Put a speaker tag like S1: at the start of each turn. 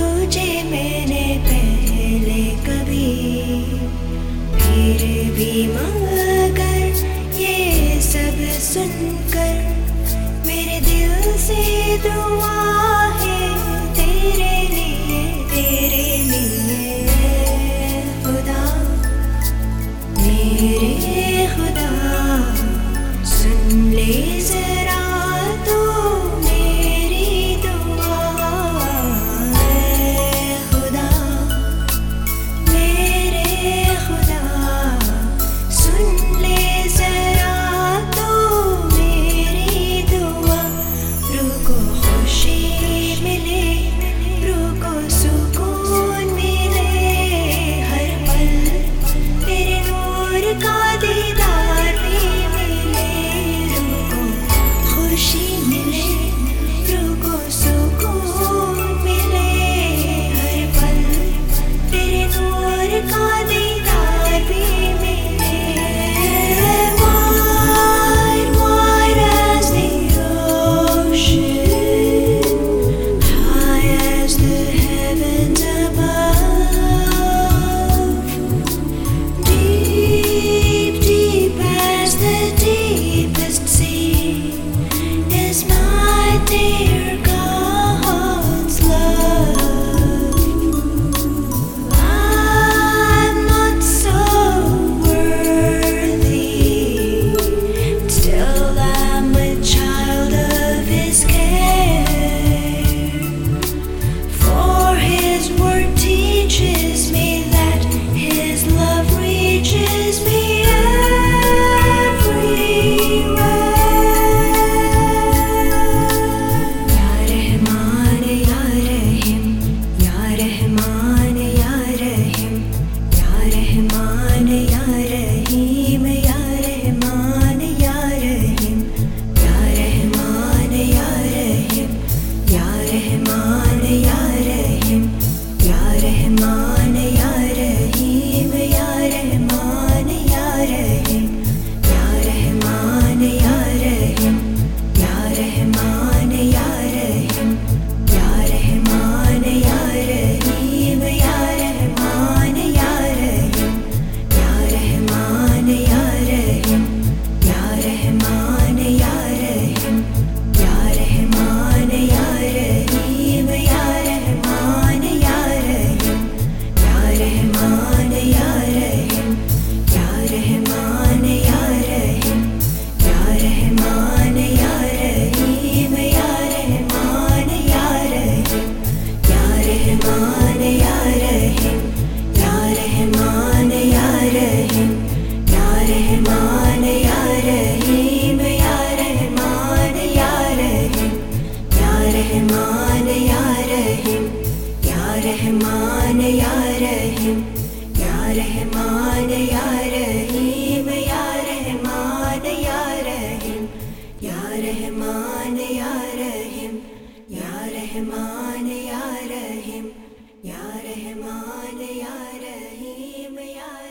S1: to. Ya Rahim Ya Rahman Ya Rahim Ya Rahman Ya Rahim Ya Rahman Ya Rahim Ya Rahman Ya Rahim Ya Rahman Ya Rahim Ya Rahman Ya Rahim Ya Rahman Ya Rahim Ya Rahman Ya Rahim Ya Rahman Ya Rahim رحمان یا رحیم یا